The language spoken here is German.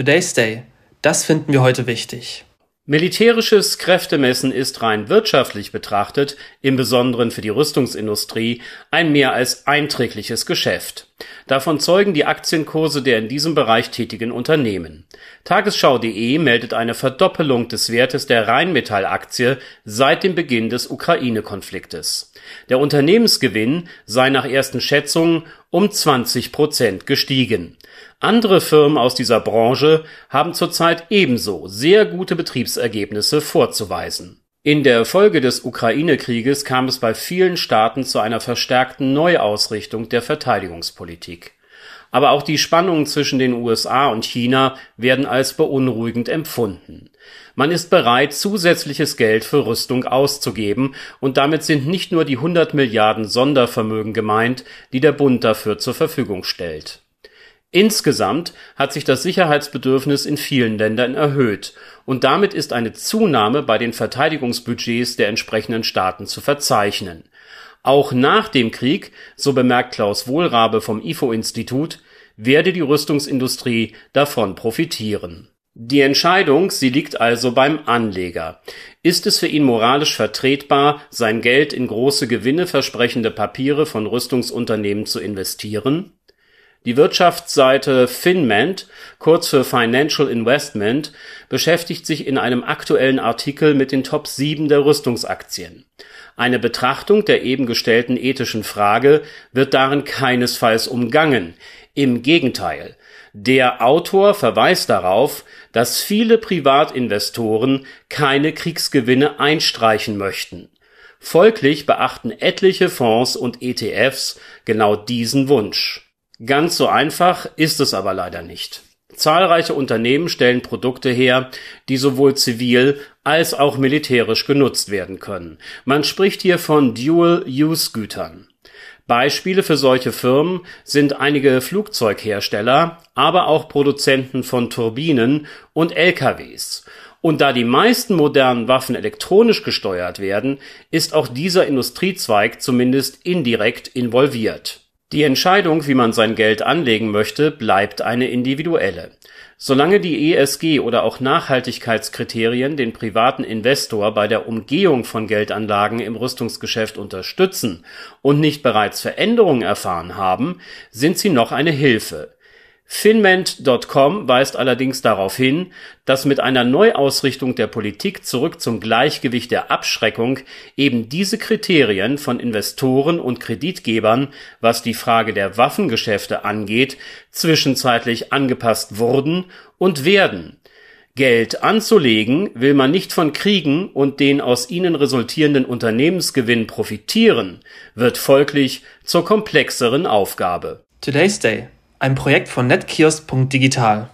Today's Day. Das finden wir heute wichtig. Militärisches Kräftemessen ist rein wirtschaftlich betrachtet, im Besonderen für die Rüstungsindustrie, ein mehr als einträgliches Geschäft. Davon zeugen die Aktienkurse der in diesem Bereich tätigen Unternehmen. Tagesschau.de meldet eine Verdoppelung des Wertes der Rheinmetall-Aktie seit dem Beginn des Ukraine-Konfliktes. Der Unternehmensgewinn sei nach ersten Schätzungen um 20 Prozent gestiegen. Andere Firmen aus dieser Branche haben zurzeit ebenso sehr gute Betriebsergebnisse vorzuweisen. In der Folge des Ukraine-Krieges kam es bei vielen Staaten zu einer verstärkten Neuausrichtung der Verteidigungspolitik. Aber auch die Spannungen zwischen den USA und China werden als beunruhigend empfunden. Man ist bereit, zusätzliches Geld für Rüstung auszugeben, und damit sind nicht nur die 100 Milliarden Sondervermögen gemeint, die der Bund dafür zur Verfügung stellt Insgesamt hat sich das Sicherheitsbedürfnis in vielen Ländern erhöht, und damit ist eine Zunahme bei den Verteidigungsbudgets der entsprechenden Staaten zu verzeichnen. Auch nach dem Krieg, so bemerkt Klaus Wohlrabe vom IFO-Institut, werde die Rüstungsindustrie davon profitieren. Die Entscheidung, sie liegt also beim Anleger. Ist es für ihn moralisch vertretbar, sein Geld in große Gewinne versprechende Papiere von Rüstungsunternehmen zu investieren die Wirtschaftsseite Finment, kurz für Financial Investment, beschäftigt sich in einem aktuellen Artikel mit den Top 7 der Rüstungsaktien. Eine Betrachtung der eben gestellten ethischen Frage wird darin keinesfalls umgangen. Im Gegenteil. Der Autor verweist darauf, dass viele Privatinvestoren keine Kriegsgewinne einstreichen möchten. Folglich beachten etliche Fonds und ETFs genau diesen Wunsch Ganz so einfach ist es aber leider nicht. Zahlreiche Unternehmen stellen Produkte her, die sowohl zivil als auch militärisch genutzt werden können. Man spricht hier von Dual-Use-Gütern. Beispiele für solche Firmen sind einige Flugzeughersteller, aber auch Produzenten von Turbinen und LKWs. Und da die meisten modernen Waffen elektronisch gesteuert werden, ist auch dieser Industriezweig zumindest indirekt involviert die Entscheidung, wie man sein Geld anlegen möchte, bleibt eine individuelle. Solange die ESG oder auch Nachhaltigkeitskriterien den privaten Investor bei der Umgehung von Geldanlagen im Rüstungsgeschäft unterstützen und nicht bereits Veränderungen erfahren haben, sind sie noch eine Hilfe Finment.com weist allerdings darauf hin, dass mit einer Neuausrichtung der Politik zurück zum Gleichgewicht der Abschreckung eben diese Kriterien von Investoren und Kreditgebern, was die Frage der Waffengeschäfte angeht, zwischenzeitlich angepasst wurden und werden. Geld anzulegen will man nicht von Kriegen und den aus ihnen resultierenden Unternehmensgewinn profitieren, wird folglich zur komplexeren Aufgabe. Today's Day ein Projekt von netkiosk.digital